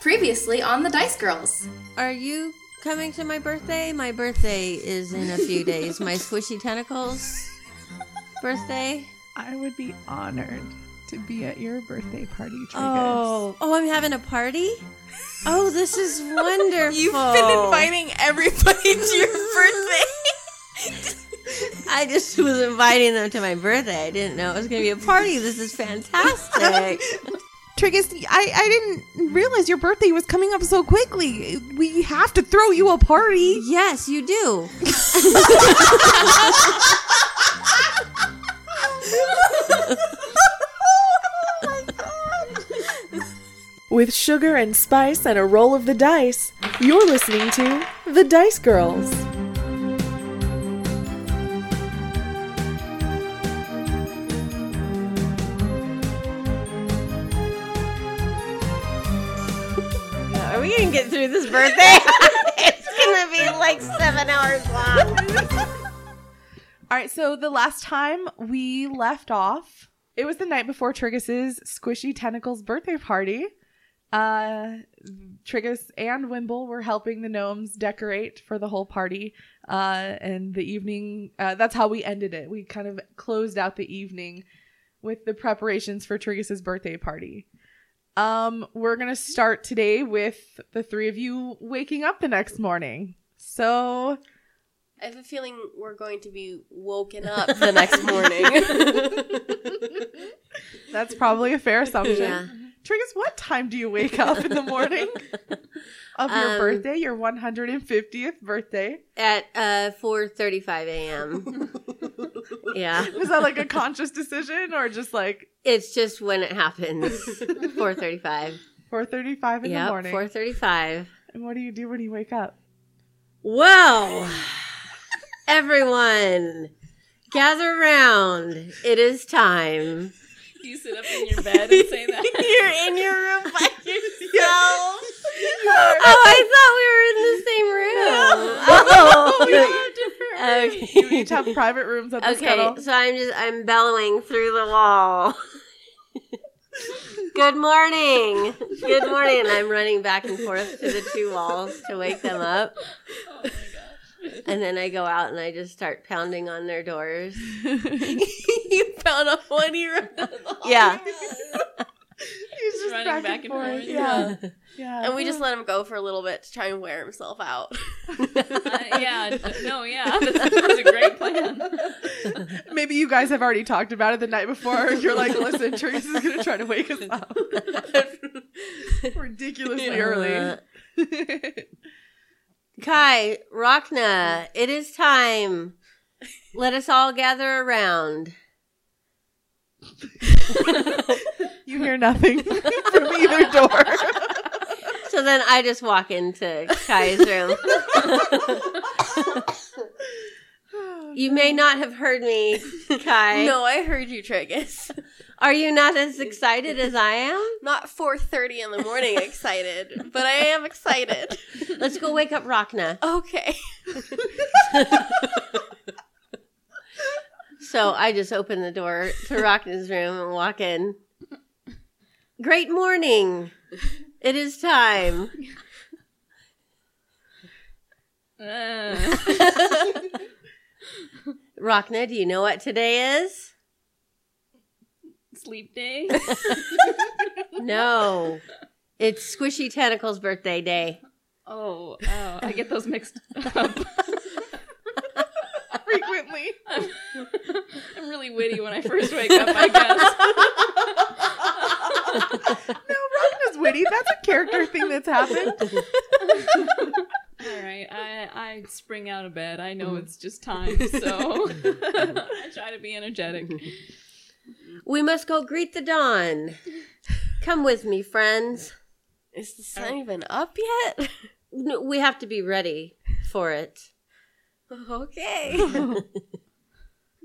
Previously on the Dice Girls. Are you coming to my birthday? My birthday is in a few days. My squishy tentacles birthday. I would be honored to be at your birthday party, Triggus. Oh, oh, I'm having a party. Oh, this is wonderful. You've been inviting everybody to your birthday. I just was inviting them to my birthday. I didn't know it was going to be a party. This is fantastic. Triggus, I, I didn't realize your birthday was coming up so quickly. We have to throw you a party. yes, you do. With sugar and spice and a roll of the dice, you're listening to The Dice Girls. Birthday? it's to be like seven hours long. All right, so the last time we left off, it was the night before Triggus's Squishy Tentacles birthday party. Uh, Triggus and Wimble were helping the gnomes decorate for the whole party. Uh, and the evening, uh, that's how we ended it. We kind of closed out the evening with the preparations for Triggus's birthday party. Um, we're gonna start today with the three of you waking up the next morning. So I have a feeling we're going to be woken up the next morning. that's probably a fair assumption. Yeah. Triggus, what time do you wake up in the morning of your Um, birthday, your 150th birthday? At uh, 4.35 a.m. yeah. Was that like a conscious decision or just like It's just when it happens. 4.35. 4:35 in the morning? 4.35. And what do you do when you wake up? Well, everyone, gather round. It is time. You sit up in your bed and say that. You're in your room by yourself. oh, I thought we were in the same room. Oh, You okay. each have private rooms at the Okay, scuttle. so I'm just I'm bellowing through the wall. Good morning. Good morning. And I'm running back and forth to the two walls to wake them up. Oh and then I go out and I just start pounding on their doors. you found a one you run down the hall. Yeah. He's just running back and forth. Yeah. Yeah. And we just let him go for a little bit to try and wear himself out. Uh, yeah, no, yeah, that's, that's a great plan. Maybe you guys have already talked about it the night before. You're like, listen, Triggus is going to try to wake us up ridiculously early. Uh, Kai, Rachna, it is time. Let us all gather around. you hear nothing from either door. So then I just walk into Kai's room. you may not have heard me, Kai. no, I heard you, Triggus. Are you not as excited as I am? Not 4.30 in the morning excited, but I am excited. Let's go wake up Rachna. Okay. So I just open the door to Rachna's room and walk in. Great morning. It is time. Rachna, do you know what today is? sleep day. No. It's Squishy Tentacles' birthday day. Oh, oh, I get those mixed up. Frequently. I'm, I'm really witty when I first wake up, I guess. No, Ragna's witty. That's a character thing that's happened. All right, I I spring out of bed. I know mm-hmm. it's just time, so I try to be energetic. We must go greet the dawn. Come with me, friends. Is the sun even up yet? No, We have to be ready for it. Okay.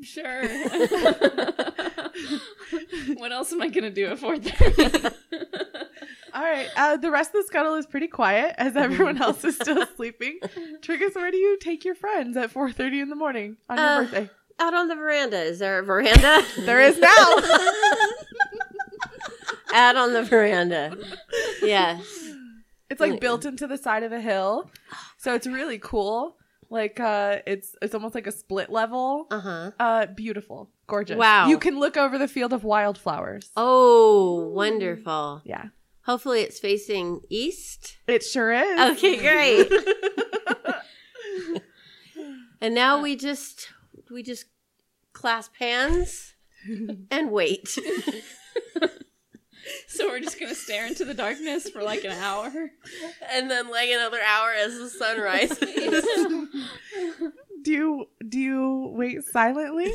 Sure. what else am I gonna do at four thirty? All right. Uh, the rest of the scuttle is pretty quiet as everyone else is still sleeping. Triggus, where do you take your friends at 4.30 in the morning on your Uh, birthday? Out on the veranda. Is there a veranda? There is now. Out on the veranda. Yes. It's like built into the side of a hill. So it's really cool. Like uh it's it's almost like a split level. Uh huh. Uh beautiful. Gorgeous. Wow. You can look over the field of wildflowers. Oh, wonderful. Yeah. Hopefully, it's facing east. It sure is. Okay, great. and now we just we just clasp hands and wait. So we're just gonna stare into the darkness for like an hour. And then like another hour as the sun rises. Do you do you wait silently?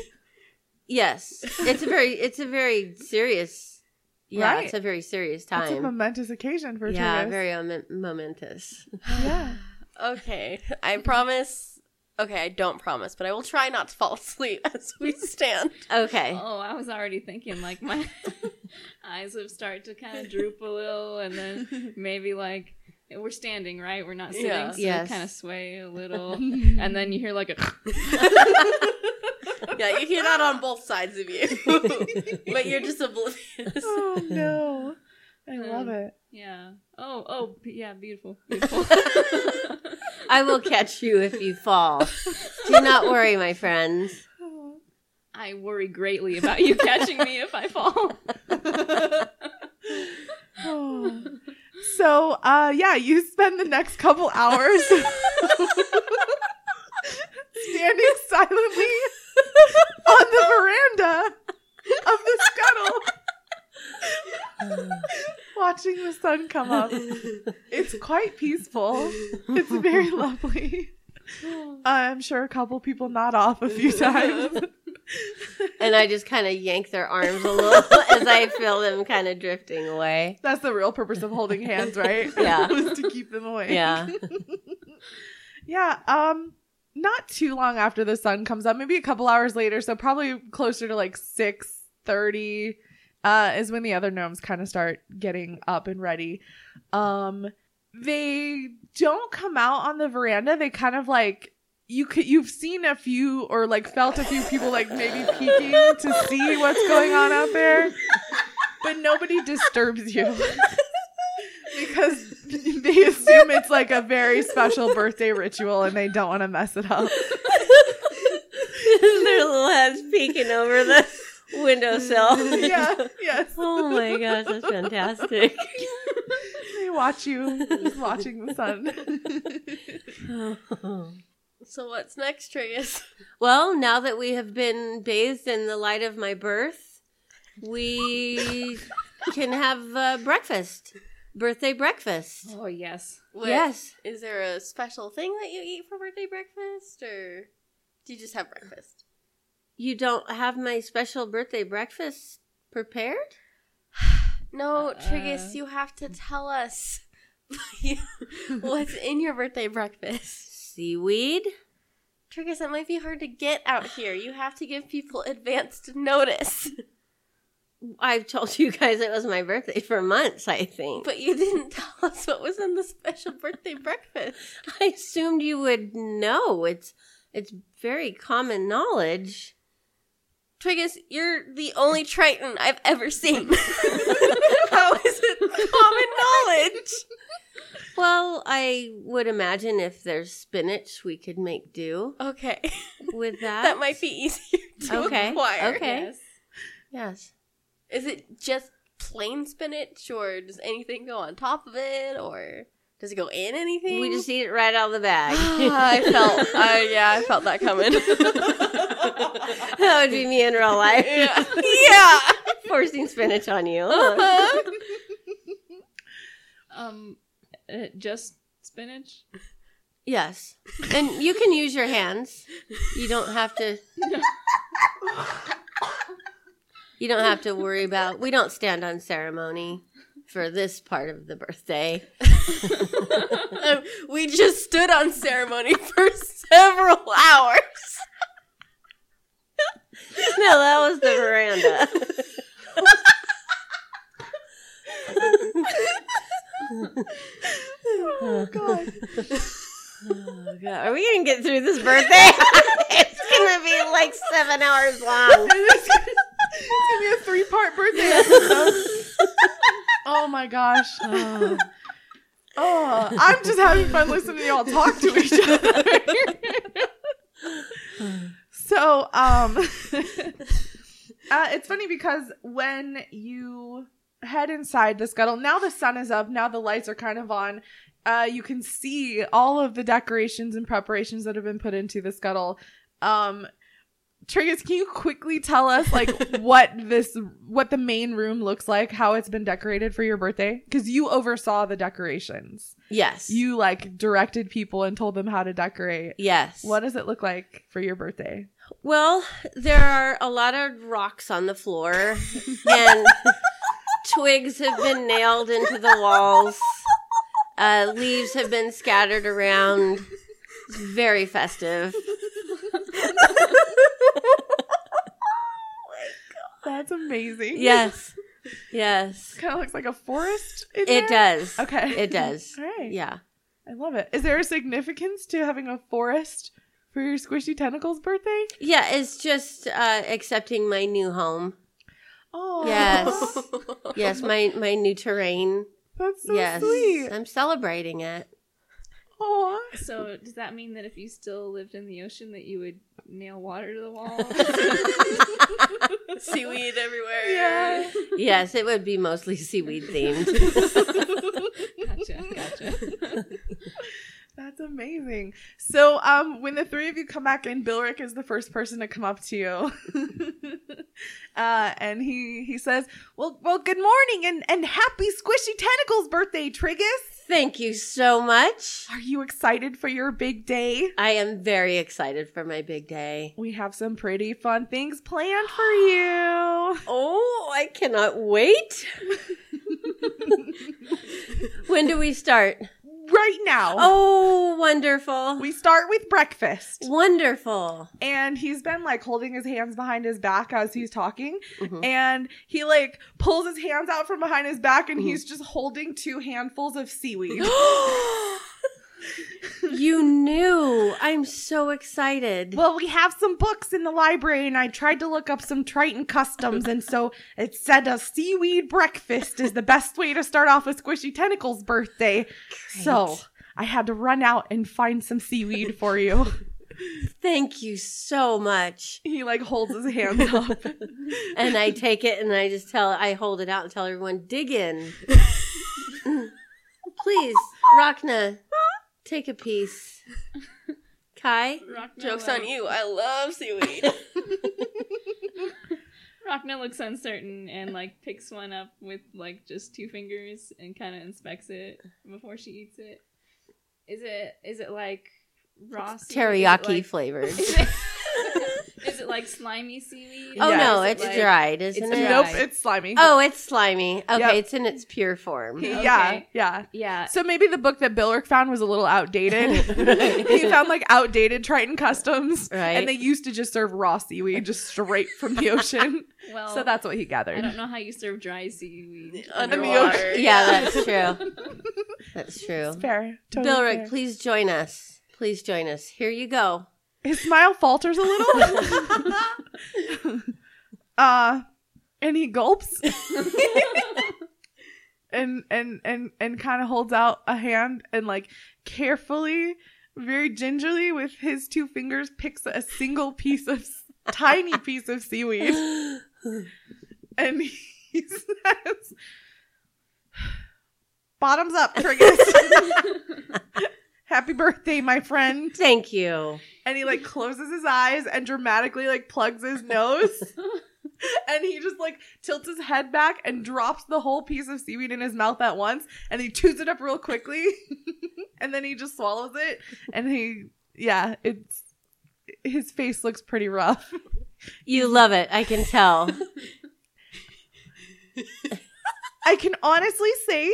yes, it's a very it's a very serious. Yeah, Right. it's a very serious time. It's a momentous occasion for Yeah, Triggus. very um, momentous. yeah. okay, I promise. Okay, I don't promise, but I will try not to fall asleep as we stand. Okay. Oh, I was already thinking like my eyes would start to kind of droop a little, and then maybe like we're standing, right? We're not sitting, Yeah. so Yes. kind of sway a little, and then you hear like a. Yeah, you hear that on both sides of you, but you're just oblivious. Oh no. I Um, love it. Yeah. Oh, oh, yeah, beautiful, beautiful. I will catch you if you fall. Do not worry, my friends. I worry greatly about you catching me if I fall. Oh. So, uh, yeah, you spend the next couple hours standing silently on the veranda watching the sun come up. It's quite peaceful. It's very lovely. I'm sure a couple people nod off a few times. And I just kind of yank their arms a little as I feel them kind of drifting away. That's the real purpose of holding hands, right? Yeah. Was to keep them away. Yeah. Yeah, um not too long after the sun comes up, maybe a couple hours later, so probably closer to like 6:30 uh is when the other gnomes kind of start getting up and ready. Um they don't come out on the veranda. They kind of like you could you've seen a few or like felt a few people like maybe peeking to see what's going on out there. But nobody disturbs you. because they assume it's like a very special birthday ritual and they don't want to mess it up. Their little heads peeking over the windowsill. yeah, yes. Oh my gosh, that's fantastic. They watch you just watching the sun. So what's next, Triggus? well, now that we have been bathed in the light of my birth, we can have uh, breakfast. Birthday breakfast. Oh yes. What- Yes. Is there a special thing that you eat for birthday breakfast, or do you just have breakfast? You don't have my special birthday breakfast prepared? No, Uh, Triggus, you have to tell us what's in your birthday breakfast. Seaweed? Triggus, it might be hard to get out here. You have to give people advanced notice. I've told you guys it was my birthday for months, I think. But you didn't tell us what was in the special birthday breakfast. I assumed you would know. It's it's very common knowledge. Triggus, you're the only Triton I've ever seen. How is it common knowledge? Well, I would imagine if there's spinach, we could make do Okay. with that. That might be easier to Okay, acquire. okay. Yes. Yes. Is it just plain spinach, or does anything go on top of it, or does it go in anything? We just eat it right out of the bag. I felt, uh, yeah, I felt that coming. that would be me in real life. yeah, yeah. Forcing spinach on you. Um, uh, just spinach. yes. And you can use your hands. You don't have to. You don't have to worry about. We don't stand on ceremony for this part of the birthday. We just stood on ceremony for several hours. No, that was the veranda. Oh god. Oh, God. Are we gonna get through this birthday? it's gonna be like seven hours long. it's gonna be a three-part birthday episode. oh my gosh. Oh, I'm just having fun listening to y'all talk to each other. So, um, uh, it's funny because when you head inside the scuttle, now the sun is up, now the lights are kind of on. Uh, you can see all of the decorations and preparations that have been put into the scuttle. Um, Triggus, can you quickly tell us like what this what the main room looks like, how it's been decorated for your birthday? Because you oversaw the decorations. Yes. You like directed people and told them how to decorate. Yes. What does it look like for your birthday? Well, there are a lot of rocks on the floor, and twigs have been nailed into the walls. Uh, leaves have been scattered around. It's very festive. That's amazing. Yes. Yes. Kind of looks like a forest. in It there. does. Okay. It does. All right. Yeah. I love it. Is there a significance to having a forest for your squishy tentacles birthday? Yeah, it's just uh, accepting my new home. Oh, Yes. Yes, my my new terrain. That's so yes. sweet. I'm celebrating it. Oh, So does that mean that if you still lived in the ocean, that you would nail water to the wall? Seaweed everywhere. yeah. Yes, it would be mostly seaweed themed. gotcha, gotcha. That's amazing. So, um, when the three of you come back in, Bilrick is the first person to come up to you, uh, and he he says, "Well, well, good morning and and happy Squishy Tentacles birthday, Triggus. Thank you so much. Are you excited for your big day? I am very excited for my big day. We have some pretty fun things planned for you. Oh, I cannot wait. when do we start? Right now, Oh, wonderful. we start with breakfast." Wonderful. and he's been like holding his hands behind his back as he's talking Mhm. and he like pulls his hands out from behind his back and Mhm. he's just holding two handfuls of seaweed you knew. I'm so excited. well we have some books in the library and i tried to look up some triton customs and so it said a seaweed breakfast is the best way to start off a squishy tentacles birthday so i had to run out and find some seaweed for you Thank you so much. he like holds his hands up And I take it and I just tell, I hold it out and tell everyone, dig in. Please, Rachna, take a piece. Kai? Rockna, Joke's on you. I love seaweed. Rockna looks uncertain and like picks one up with like just two fingers and kind of inspects it before she eats it. Is it is it like raw seaweed? Teriyaki like- flavored. Is it like slimy seaweed? Oh Yeah. no, it's like- dried, isn't it's it? dry. nope it's slimy Oh, it's slimy. Okay, Yep. it's in its pure form. yeah Okay. yeah Yeah. So maybe the book that Bilrick found was a little outdated. He found like outdated Triton customs, Right. and they used to just serve raw seaweed just straight from the ocean. Well, so that's what he gathered. I don't know how you serve dry seaweed Underwater. Yeah, that's true. That's true. It's fair. Totally Bilrick, fair. please join us. Please join us. Here you go. His smile falters a little. uh, and he gulps. and and and and kind of holds out a hand and like carefully, very gingerly with his two fingers picks a single piece of tiny piece of seaweed and he says, "Bottoms up, Triggus. Happy birthday, my friend." Thank you. And he like closes his eyes and dramatically like plugs his nose. and he just like tilts his head back and drops the whole piece of seaweed in his mouth at once. And he chews it up real quickly. and then he just swallows it. And he, yeah, it's his face looks pretty rough. You love it. I can tell. I can honestly say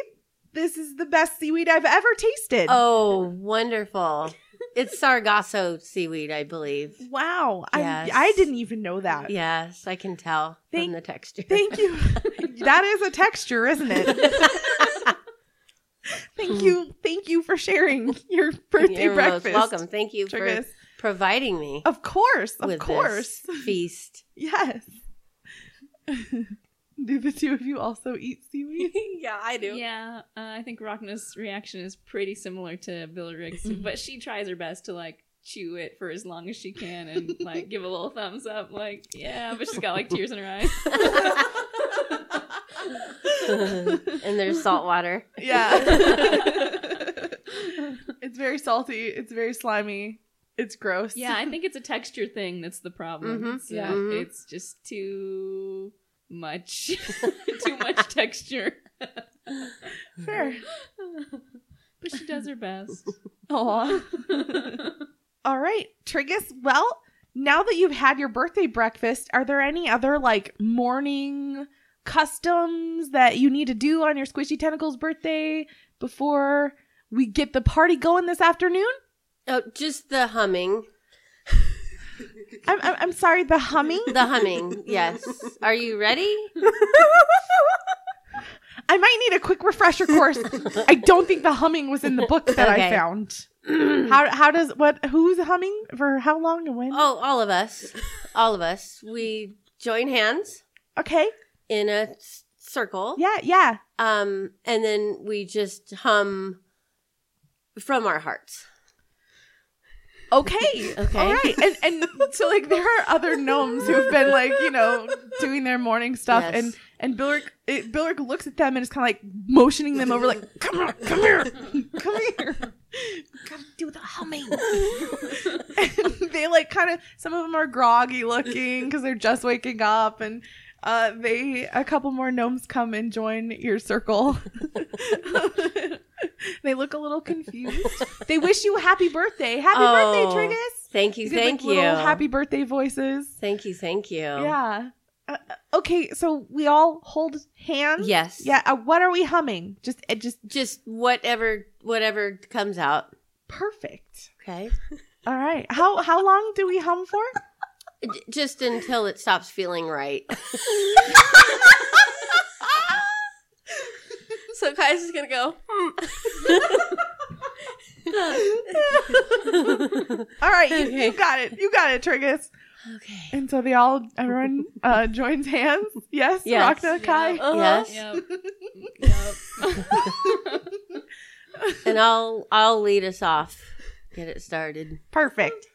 this is the best seaweed I've ever tasted. Oh, wonderful. It's Sargasso seaweed, I believe. wow. Yes. I, I didn't even know that. Yes, I can tell Thank- from the texture. Thank you. that is a texture, isn't it? Thank you. Thank you for sharing your birthday You're breakfast. welcome. Thank you for providing me Of course. Of course. feast. Yes. Do the two of you also eat seaweed? yeah, I do. Yeah, uh, I think Rockna's reaction is pretty similar to Billeric's, but she tries her best to like chew it for as long as she can and like give a little thumbs up, like yeah, but she's got like tears in her eyes. and there's salt water. Yeah. it's very salty. It's very slimy. It's gross. yeah, I think it's a texture thing that's the problem. Mhm. It's, uh, Yeah. Mhm. it's just too much, too much texture. Fair. but she does her best. Aw. All right, Triggus. Well, now that you've had your birthday breakfast, are there any other like morning customs that you need to do on your Squishy Tentacles birthday before we get the party going this afternoon? Oh, just the humming. I'm, I'm, I'm sorry, the humming. The humming, yes. Are you ready? I might need a quick refresher course. I don't think the humming was in the book that I found. How how does what who's humming for how long and when? Oh, all of us. All of us. We join hands Okay. in a s- circle. Yeah, yeah. Um, and then we just hum from our hearts. Okay. Okay. All right. And and so like there are other gnomes who've been like, you know, doing their morning stuff Yes. and and Billrick it, Billrick looks at them and is kind of like motioning them over like, "Come on, come here. Come here." Gotta do the humming. and they like kind of some of them are groggy looking because they're just waking up and uh, they a couple more gnomes come and join your circle. they look a little confused. They wish you a happy birthday. Happy birthday, Oh, Triggus. Thank you, did, like, thank you. happy birthday voices. Thank you, thank you. Yeah. Uh, okay, so we all hold hands. Yes. Yeah. Uh, what are we humming? Just, it just Just whatever whatever comes out. perfect. Okay. All right. How how long do we hum for? J- Just until it stops feeling right. So Kai's is gonna go. "Hmm." All right, you, you got it. You got it, Triggus. okay. And so they all, everyone uh, joins hands. Yes, Yes. Rakna, Kai. Uh-huh. Yes. Yep. yep. And I'll I'll lead us off. Get it started. Perfect.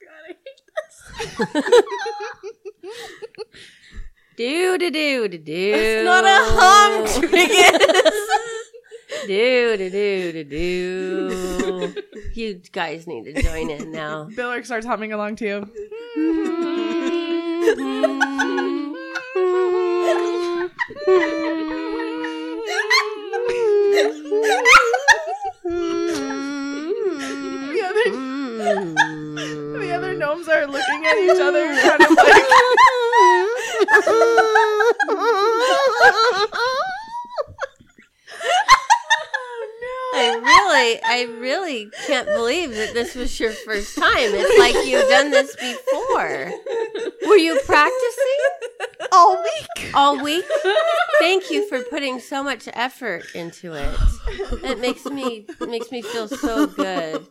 Do do do do do. It's not a hum, Triggus. Do do do do do. You guys need to join in now. Billrick starts humming along too. The other, the other gnomes are looking at each other, kind of like. I really, I really can't believe that this was your first time. It's like you've done this before. Were you practicing all week. all week? Thank you for putting so much effort into it. It makes me it makes me feel so good.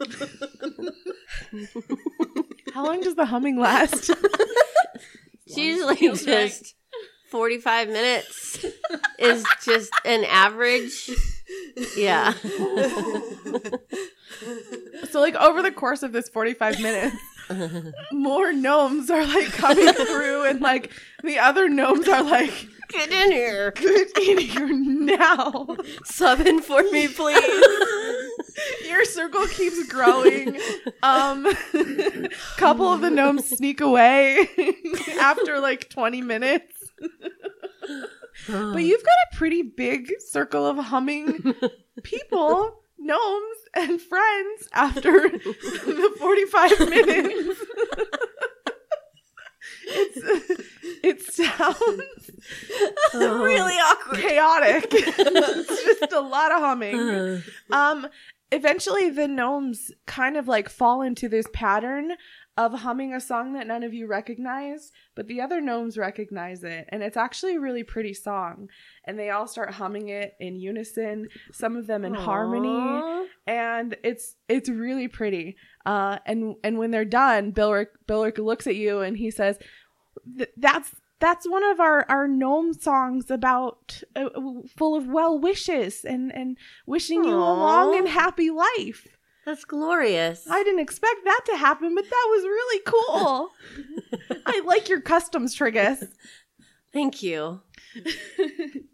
How long does the humming last? It's usually just 45 minutes is just an average. Yeah. so, like, over the course of this 45 minutes, more gnomes are like coming through, and like the other gnomes are like, Get in here. get in here now. Sub in for me, please. Your circle keeps growing. Um, couple of the gnomes sneak away after like 20 minutes. But you've got a pretty big circle of humming people, gnomes, and friends after the 45 minutes. it's, it sounds really awkward. chaotic. it's just a lot of humming. Um, eventually the gnomes kind of like fall into this pattern of humming a song that none of you recognize, but the other gnomes recognize it, and it's actually a really pretty song. And they all start humming it in unison, some of them in harmony, and it's it's really pretty. Uh, and and when they're done, Bilrick Bilrick looks at you and he says, "That's that's one of our our gnome songs about uh, full of well wishes and and wishing you a long and happy life. That's glorious. I didn't expect that to happen, but that was really cool. I like your customs, Triggus. Thank you.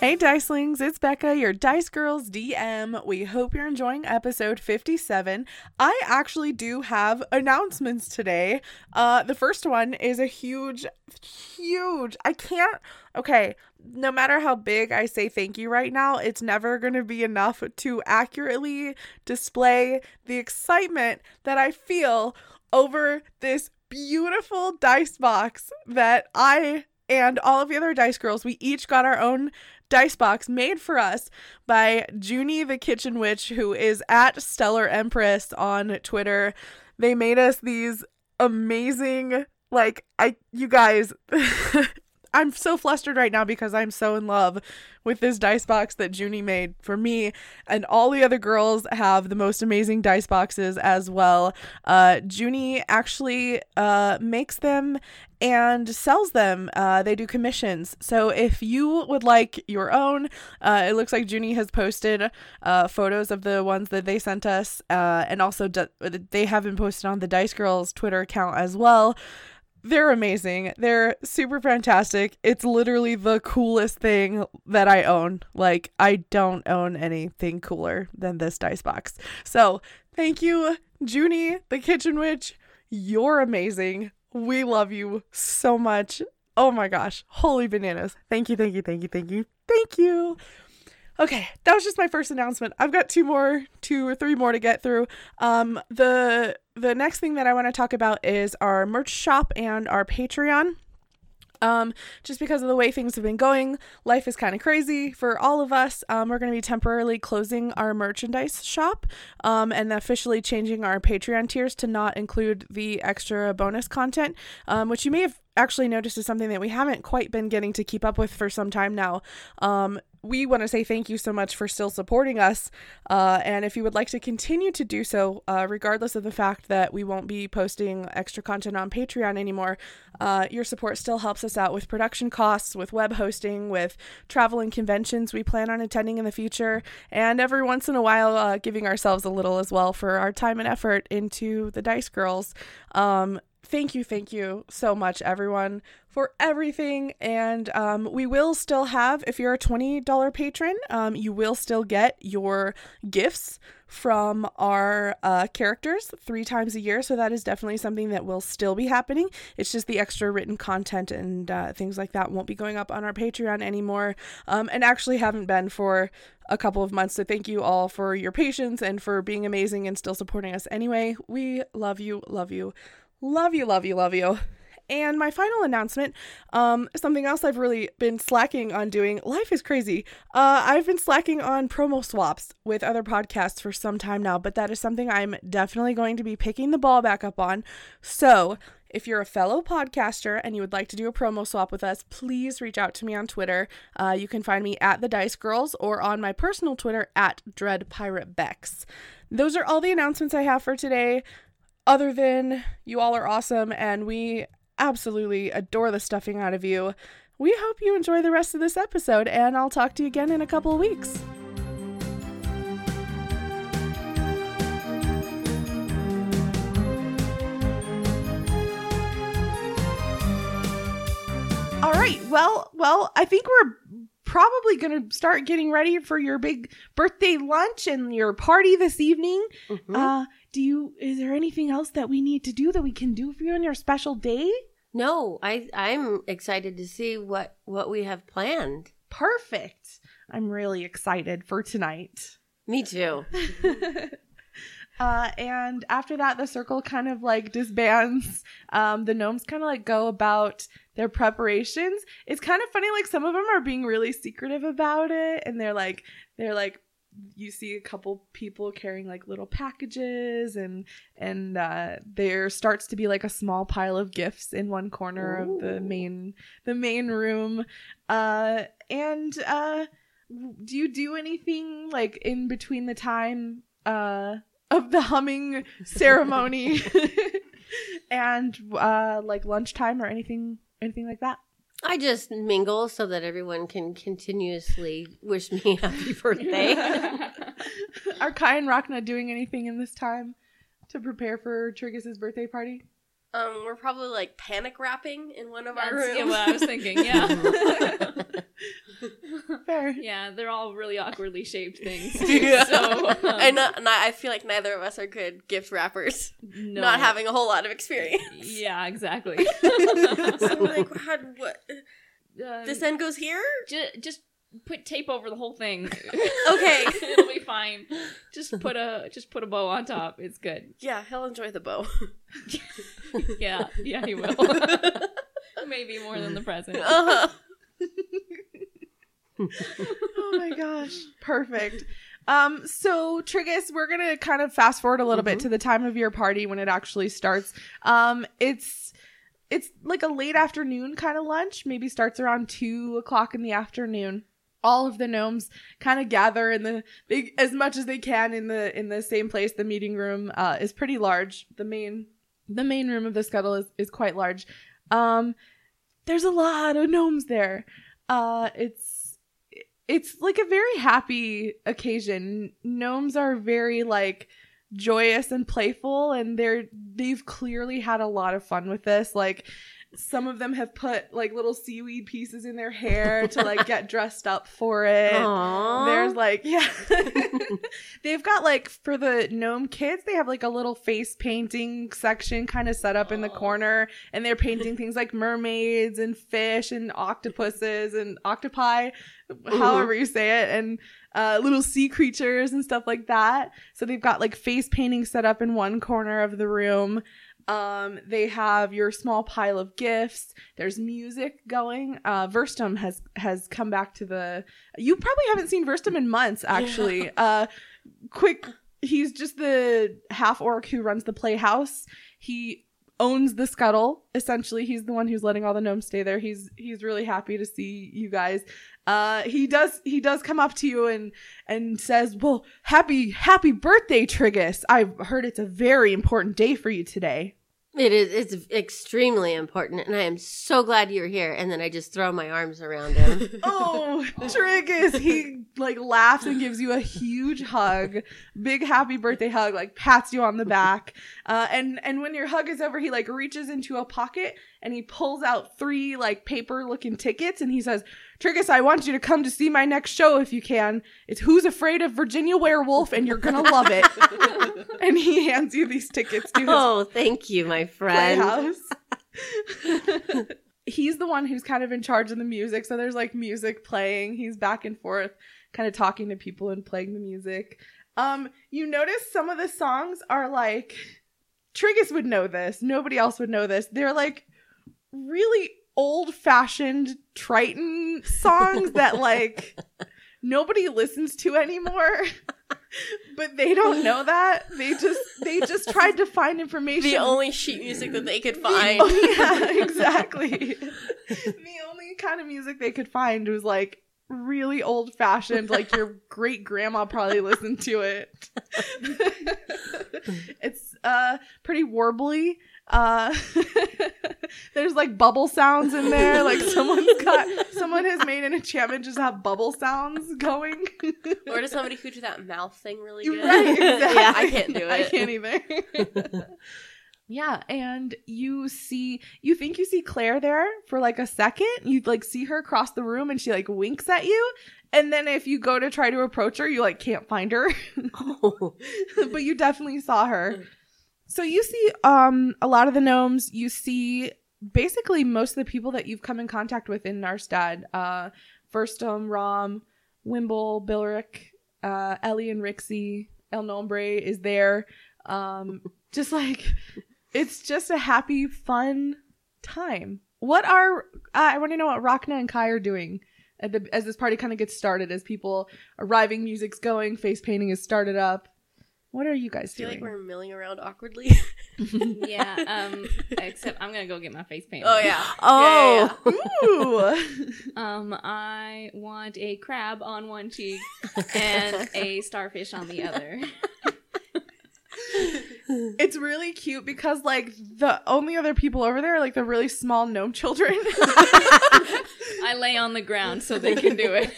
Hey Dicelings, it's Becca, your Dice Girls DM. We hope you're enjoying episode 57. I actually do have announcements today. Uh the first one is a huge huge. I can't Okay, no matter how big I say thank you right now, it's never going to be enough to accurately display the excitement that I feel over this beautiful dice box that I and all of the other dice girls, we each got our own dice box made for us by Junie the Kitchen Witch, who is at Stellar Empress on Twitter. They made us these amazing, like, I, you guys, I'm so flustered right now because I'm so in love with this dice box that Junie made for me, and all the other girls have the most amazing dice boxes as well. Uh, Junie actually uh, makes them and sells them. Uh, they do commissions. So if you would like your own, uh, it looks like Junie has posted uh, photos of the ones that they sent us, uh, and also they have been posted on the Dice Girls Twitter account as well. They're amazing. They're super fantastic. It's literally the coolest thing that I own. Like, I don't own anything cooler than this dice box. So, thank you, Junie, the Kitchen Witch. You're amazing. We love you so much. Oh my gosh. Holy bananas. Thank you, thank you, thank you, thank you, thank you. Okay, that was just my first announcement. I've got two more, two or three more to get through. Um, the the next thing that I want to talk about is our merch shop and our Patreon. Um, just because of the way things have been going, life is kind of crazy for all of us. Um, we're going to be temporarily closing our merchandise shop um, and officially changing our Patreon tiers to not include the extra bonus content, um, which you may have actually noticed is something that we haven't quite been getting to keep up with for some time now. Um, we want to say thank you so much for still supporting us. Uh, and if you would like to continue to do so, uh, regardless of the fact that we won't be posting extra content on Patreon anymore, uh, your support still helps us out with production costs, with web hosting, with travel and conventions we plan on attending in the future, and every once in a while uh, giving ourselves a little as well for our time and effort into the Dice Girls. Um, thank you, thank you so much, everyone, for everything. And um, we will still have, if you're a $20 patron, um, you will still get your gifts from our uh, characters three times a year. So that is definitely something that will still be happening. It's just the extra written content and uh, things like that won't be going up on our Patreon anymore, um, and actually haven't been for a couple of months. So thank you all for your patience and for being amazing and still supporting us anyway. We love you, love you, love you, love you, love you. And my final announcement, um, something else I've really been slacking on doing. Life is crazy. Uh, I've been slacking on promo swaps with other podcasts for some time now, but that is something I'm definitely going to be picking the ball back up on. So if you're a fellow podcaster and you would like to do a promo swap with us, please reach out to me on Twitter. Uh, you can find me at the Dice Girls or on my personal Twitter at Dread Pirate Bex. Those are all the announcements I have for today. Other than you all are awesome and we absolutely adore the stuffing out of you. We hope you enjoy the rest of this episode, and I'll talk to you again in a couple of weeks. All right. Well, well, I think we're probably going to start getting ready for your big birthday lunch and your party this evening. Mhm. Uh, do you is there anything else that we need to do that we can do for you on your special day? no, I I'm excited to see what what we have planned. Perfect. I'm really excited for tonight. Me too. Uh, and after that, the circle kind of like disbands. Um, the gnomes kind of like go about their preparations. It's kind of funny, like some of them are being really secretive about it, and they're like, they're like you see a couple people carrying like little packages and and uh, there starts to be like a small pile of gifts in one corner of the main the main room. Uh and uh do you do anything like in between the time uh of the humming ceremony and uh like lunchtime or anything anything like that I just mingle so that everyone can continuously wish me happy birthday. are kai and Rachna doing anything in this time to prepare for Triggus's birthday party Um, we're probably like panic wrapping in one of our rooms. yeah, what I was thinking. Yeah. fair yeah, they're all really awkwardly shaped things. Yeah. So, um, and not, not, I feel like neither of us are good gift wrappers. no. Not having a whole lot of experience. Yeah, exactly. so I'm like, how, what? Um, This end goes here? ju- just put tape over the whole thing. Okay. It'll be fine. Just put a just put a bow on top. It's good. Yeah, he'll enjoy the bow. Yeah, yeah, he will. Maybe more than the present. uh-huh. oh my gosh. Perfect. Um so triggus we're gonna kind of fast forward a little bit to the time of your party when it actually starts. Um it's it's like a late afternoon kind of lunch maybe starts around two o'clock in the afternoon. All of the gnomes kind of gather in the they as much as they can in the in the same place. The meeting room uh is pretty large. The main the main room of the scuttle is, is quite large um there's a lot of gnomes there uh it's it's like a very happy occasion. Gnomes are very like joyous and playful and they're they've clearly had a lot of fun with this. Like some of them have put like little seaweed pieces in their hair to like get dressed up for it. Aww. There's like yeah. They've got like for the gnome kids, they have like a little face painting section kind of set up in the corner and they're painting things like mermaids and fish and octopuses and octopi, however you say it, and uh, little sea creatures and stuff like that. So they've got like face painting set up in one corner of the room. Um, they have your small pile of gifts. There's music going. Uh, Verstum has has come back to the. You probably haven't seen Verstum in months, actually. Uh, quick, he's just the half orc who runs the playhouse. He owns the scuttle. Essentially, he's the one who's letting all the gnomes stay there. He's he's really happy to see you guys. Uh, he does he does come up to you and and says, "Well, happy happy birthday, Triggus. I've heard it's a very important day for you today." It is. It's extremely important, and I am so glad you're here. And then I just throw my arms around him. oh, Triggus. He like laughs and gives you a huge hug, big happy birthday hug, like pats you on the back. Uh, and and when your hug is over, he like reaches into a pocket and he pulls out three like paper looking tickets and he says, Triggus, I want you to come to see my next show if you can. It's Who's Afraid of Virginia Werewolf, and you're gonna love it. and he hands you these tickets to his oh, thank you, my friend. He's the one who's kind of in charge of the music, so there's like music playing. He's back and forth, kind of talking to people and playing the music. Um, you notice some of the songs are like Triggus would know this. Nobody else would know this. They're like really old-fashioned Triton songs that like nobody listens to anymore. but they don't know that. They just they just tried to find information. The only sheet music that they could The- find. oh, yeah, exactly. the only kind of music they could find was like really old fashioned, like your great grandma probably listened to it. it's uh pretty warbly. Uh there's like bubble sounds in there. Like someone's got someone has made an enchantment just have bubble sounds going. or does somebody who do that mouth thing really good. Right, exactly. Yeah, I can't do it. I can't either. yeah, and you see, you think you see Claire there for like a second. You like see her across the room, and she like winks at you. And then if you go to try to approach her, you like can't find her, Oh, but you definitely saw her. So you see, um, a lot of the gnomes. You see, basically most of the people that you've come in contact with in Narstad. Uh, Firstum, Rom, Wimble, Bilric, uh, Ellie and Rixie, El Nombre is there. Um, just like it's just a happy, fun time. What are uh, I want to know what Rachna and Kai are doing the, as this party kind of gets started, as people arriving, music's going, face painting is started up. What are you guys I feel doing? like we're milling around awkwardly. yeah. Um. Except I'm gonna go get my face painted. oh yeah. Oh, Ooh. Um. I want a crab on one cheek and a starfish on the other. it's really cute because like the only other people over there are like the really small gnome children. I lay on the ground so they can do it.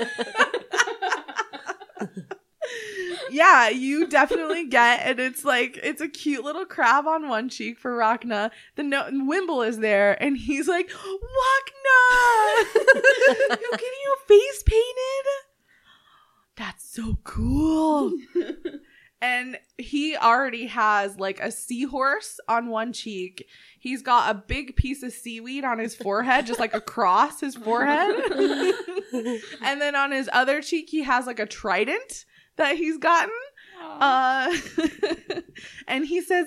Yeah, you definitely get, and it's like it's a cute little crab on one cheek for Rachna. The no- Wimble is there, and he's like, Rachna, you getting your face painted? That's so cool. and he already has like a seahorse on one cheek. He's got a big piece of seaweed on his forehead, just like across his forehead. and then on his other cheek, he has like a trident that he's gotten. Uh, and he says,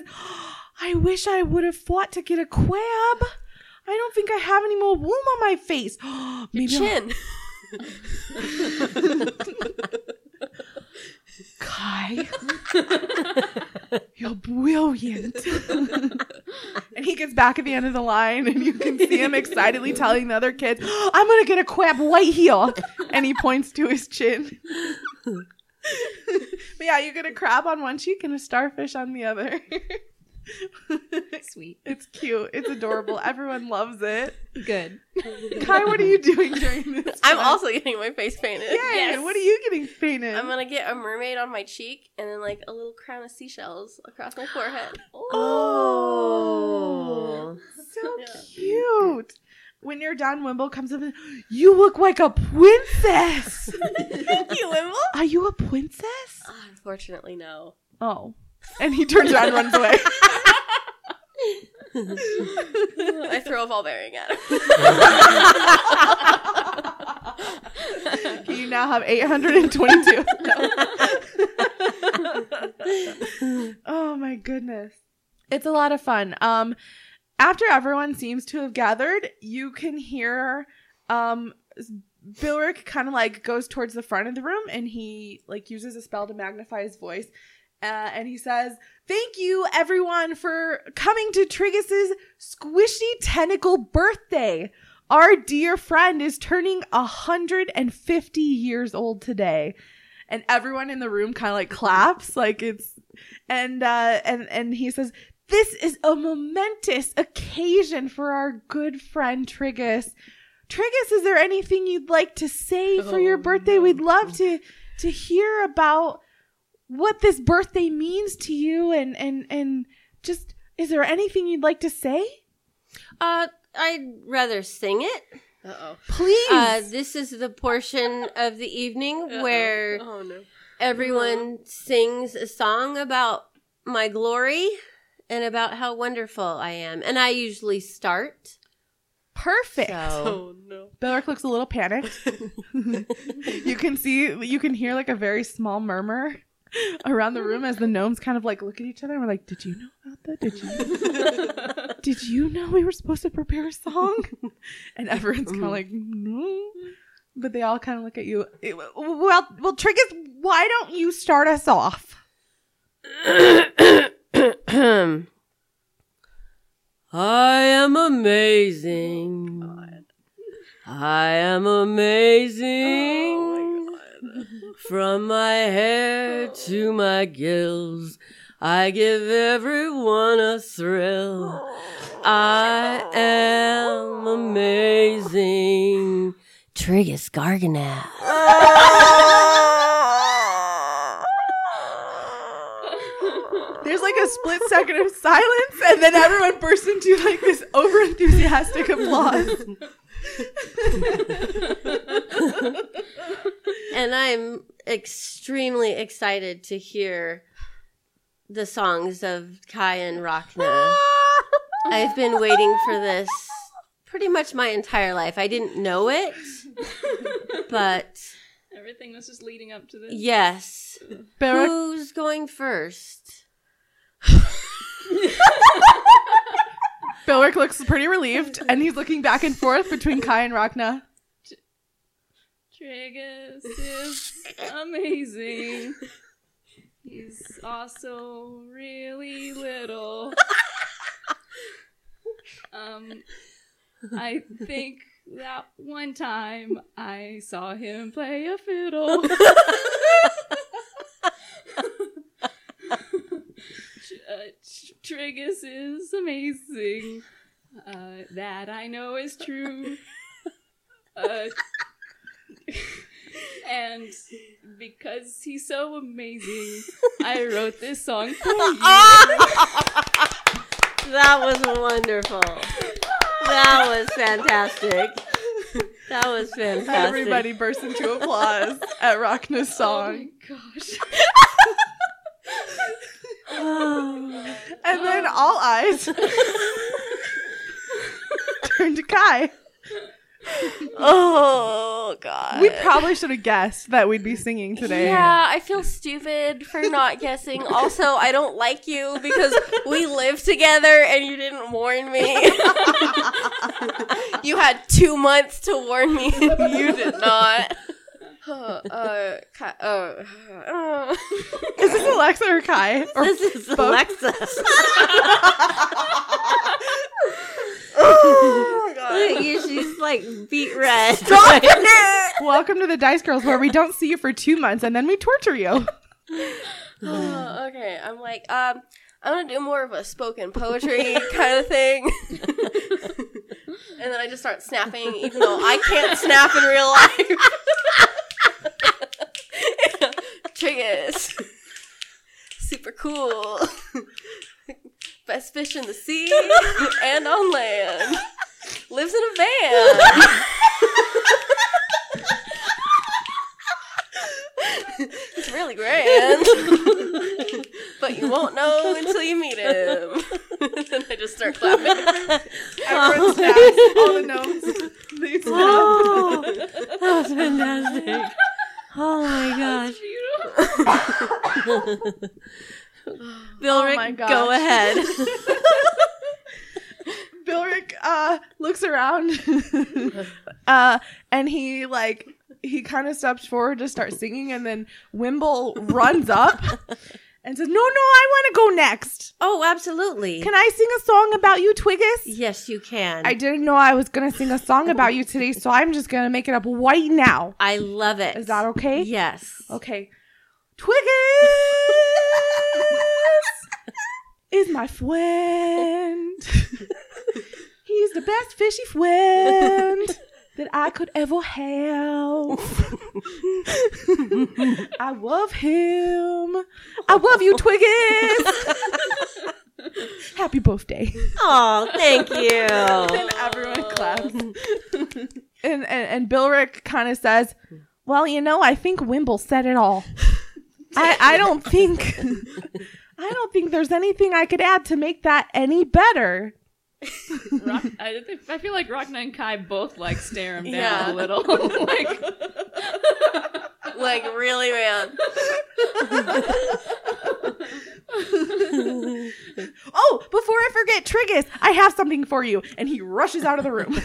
I wish I would have fought to get a quab. I don't think I have any more womb on my face. Maybe I'll- Chin. Kai, you're brilliant. and he gets back at the end of the line, and you can see him excitedly telling the other kids, I'm going to get a quab right here. And he points to his chin. But yeah, you get a crab on one cheek and a starfish on the other. Sweet. It's cute. It's adorable. Everyone loves it. Good. Kai, what are you doing during this? I'm time? also getting my face painted. Yay! Yes. What are you getting painted? I'm gonna get a mermaid on my cheek and then like a little crown of seashells across my forehead. oh, oh so Yeah. cute. When you're done, Wimble comes up and you look like a princess. Thank you Wimble? Are you a princess? Ah, unfortunately, no. Oh. And he turns around and runs away. I throw a ball bearing at him. you now have 822. oh my goodness. It's a lot of fun. Um after everyone seems to have gathered, you can hear um kind of like goes towards the front of the room and he like uses a spell to magnify his voice. Uh, and he says, Thank you, everyone, for coming to Triggus's squishy tentacle birthday. Our dear friend is turning 150 years old today. And everyone in the room kind of like claps, like it's, and, uh, and, and he says, This is a momentous occasion for our good friend Triggus. Triggus, is there anything you'd like to say for your Oh, birthday? no. We'd love to, to hear about what this birthday means to you and and and just is there anything you'd like to say uh, I'd rather sing it. Uh oh. please Uh, this is the portion of the evening where Oh no. everyone sings a song about my glory and about how wonderful I am. And I usually start. perfect. So Oh no. Belric looks a little panicked. You can see you can hear like a very small murmur around the room as the gnomes kind of like look at each other and we're like did you know about that? Did you did you know we were supposed to prepare a song? And everyone's kind of like no. But they all kind of look at you. It- well well Triggus why don't you start us off I am amazing. I am amazing. From my hair to my gills, I give everyone a thrill. I am amazing. Triggus Garganath. There's like a split second of silence, and then everyone bursts into like this over enthusiastic applause. and I'm extremely excited to hear the songs of Kai and Rachna. I've been waiting for this pretty much my entire life. I didn't know it, but Everything was just leading up to this. yes. Barrack, Who's going first? Belric looks pretty relieved, and he's looking back and forth between Kai and Rachna. Triggus is amazing. He's also really little. Um, I think that one time I saw him play a fiddle. Tr- uh, Tr- Triggus is amazing. Uh, that I know is true. Uh, and because he's so amazing, I wrote this song for you. That was wonderful. That was fantastic. That was fantastic. Everybody burst into applause at Rachna's Oh song. my gosh. Oh. And then all eyes turned to Kai. Oh god. We probably should have guessed that we'd be singing today. Yeah, I feel stupid for not guessing. Also, I don't like you because we live together and you didn't warn me. you had two months to warn me. you did not. Uh, uh, Ki- uh, uh. Is this Alexa or Kai? Or This is both? Alexa. oh my god. Look at you, she's like beat red. Welcome to the Dice Girls, where we don't see you for two months and then we torture you. Oh, okay, I'm like, um, I'm gonna do more of a spoken poetry kind of thing. and then I just start snapping, even though I can't snap in real life. Triggus. Super cool. Best fish in the sea and on land. Lives in a van. It's really grand. but you won't know until you meet him. and I just start clapping. Everyone snaps. All the gnomes. They snap. Oh, that was fantastic. Oh my gosh. Bill Oh Rick, my gosh. go ahead. Bilric uh, looks around uh, and he like he kind of steps forward to start singing and then Wimble runs up and says, No, no, I want to go next. Oh, absolutely. Can I sing a song about you, Twiggus? yes, you can. I didn't know I was gonna sing a song about you today, so I'm just gonna make it up right now. I love it. Is that okay? Yes. Okay. Twiggus is my friend. He's the best fishy friend that I could ever have. I love him. I love you, Twiggus. Happy birthday. Oh, thank you. And everyone claps. and, and and Bilrick kind of says, "Well, you know, I think Wimble said it all. I I don't think I don't think there's anything I could add to make that any better." Rock, I, I feel like Rachna and Kai both like stare him down Yeah. a little. like, Like, really, man. Oh, before I forget, Triggus, I have something for you. And he rushes out of the room.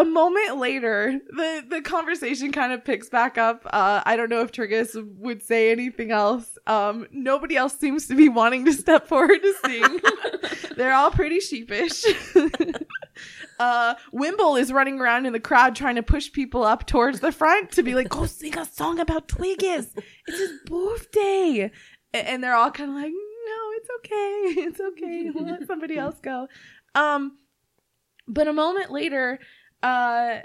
A moment later, the, the conversation kind of picks back up. Uh, I don't know if Triggus would say anything else. Um, nobody else seems to be wanting to step forward to sing. They're all pretty sheepish. uh, Wimble is running around in the crowd trying to push people up towards the front to be like, go sing a song about Twiggus. It's his birthday. And they're all kind of like, no, it's okay. It's okay. We'll let somebody else go. Um, but a moment later, uh,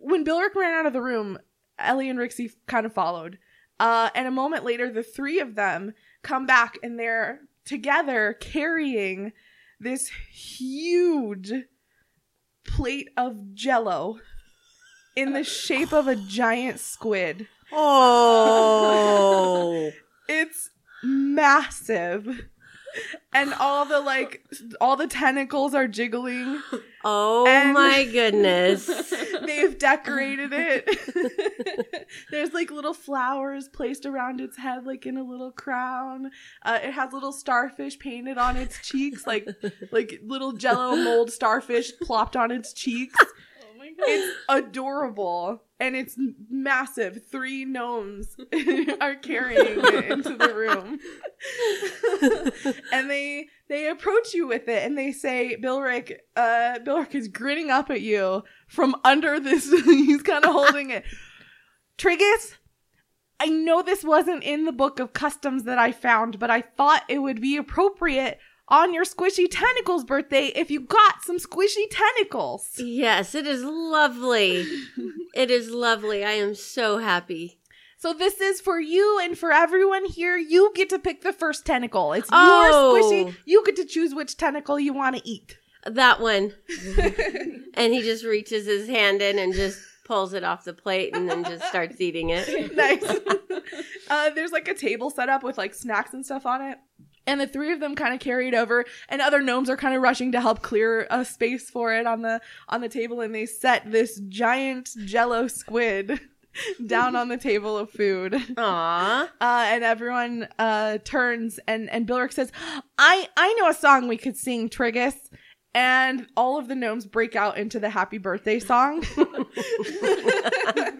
when Bilrick ran out of the room, Ellie and Rixie kind of followed. Uh, and a moment later, the three of them come back and they're together carrying this huge plate of jello in the shape of a giant squid. Oh. It's massive. And all the like all the tentacles are jiggling. Oh And- my goodness. They've decorated it. There's like little flowers placed around its head, like in a little crown. Uh, it has little starfish painted on its cheeks, like like little Jello mold starfish plopped on its cheeks. It's adorable and it's massive. Three gnomes are carrying it into the room. and they they approach you with it and they say, Bilric, uh is grinning up at you from under this he's kind of holding it. Triggus, I know this wasn't in the book of customs that I found, but I thought it would be appropriate on your squishy tentacles birthday if you got some squishy tentacles. yes, it is lovely. It is lovely. I am so happy. So this is for you and for everyone here. You get to pick the first tentacle. It's Oh. your squishy. You get to choose which tentacle you want to eat. That one. and he just reaches his hand in and just pulls it off the plate and then just starts eating it. nice. uh, there's like a table set up with like snacks and stuff on it. And the three of them kind of carry it over, and other gnomes are kind of rushing to help clear a space for it on the on the table. And they set this giant Jello squid down on the table of food. Aw. uh, and everyone uh, turns and and Bilric says, "I I know a song we could sing, Triggus." And all of the gnomes break out into the happy birthday song,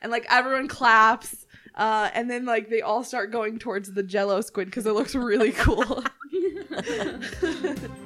and like everyone claps. Uh, and then like they all start going towards the Jello squid because it looks really cool.